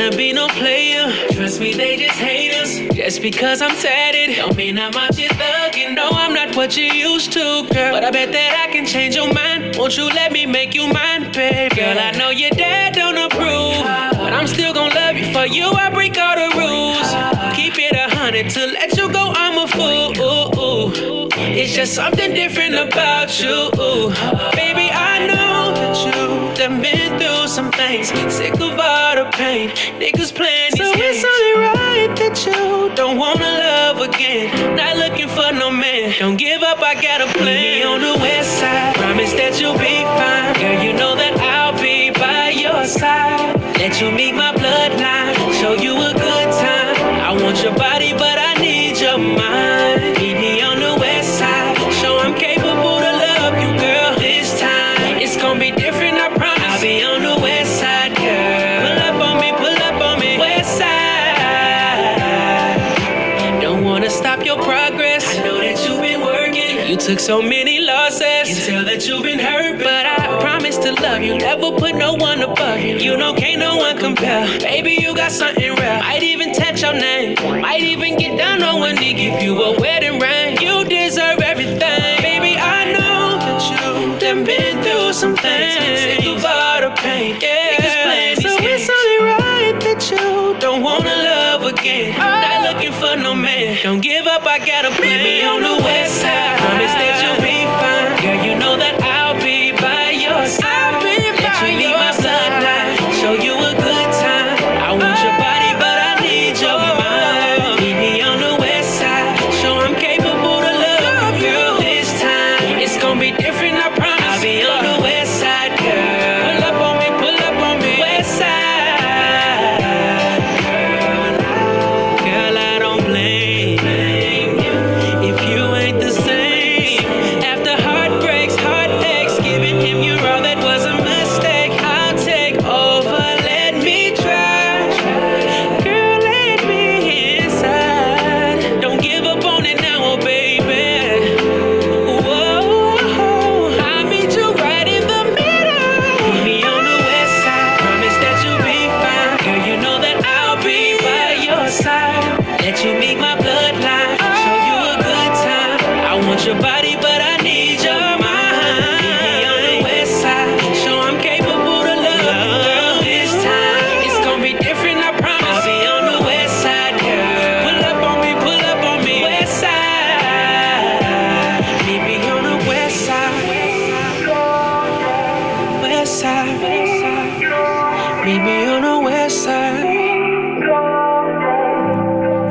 tryna be no player. Trust me, they just hate us. Just because I'm tatted, don't mean I'm out here thugging. No, I'm not what you used to, girl. But I bet that I can change your mind. Won't you let me make you mine, babe? Girl, I know your dad don't approve, but I'm still gonna love you. For you, I break all the rules. Keep it a hundred to let you go. I'm a fool. It's just something different about you, baby. I know that you done been through some things. Sick of all the pain, niggas playing these so games. it's only right that you don't wanna love again. Not looking for no man. Don't give up. I got a plan. Me on the west side. Promise that you'll be fine, girl. You know that I'll be by your side. Let you meet my progress. I know that you've been working. You took so many losses. Can tell that you've been hurt, but I promise to love you. Never put no one above you. You know, can't no one compare. Baby, you got something rare. Might even text your name. Might even get down on one knee, give you a wedding ring. You deserve everything. Baby, I know that you done been through some things. No man. Don't give up, I got a plan. Meet me on the west side. Meet me on the west side.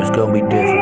It's gonna be different,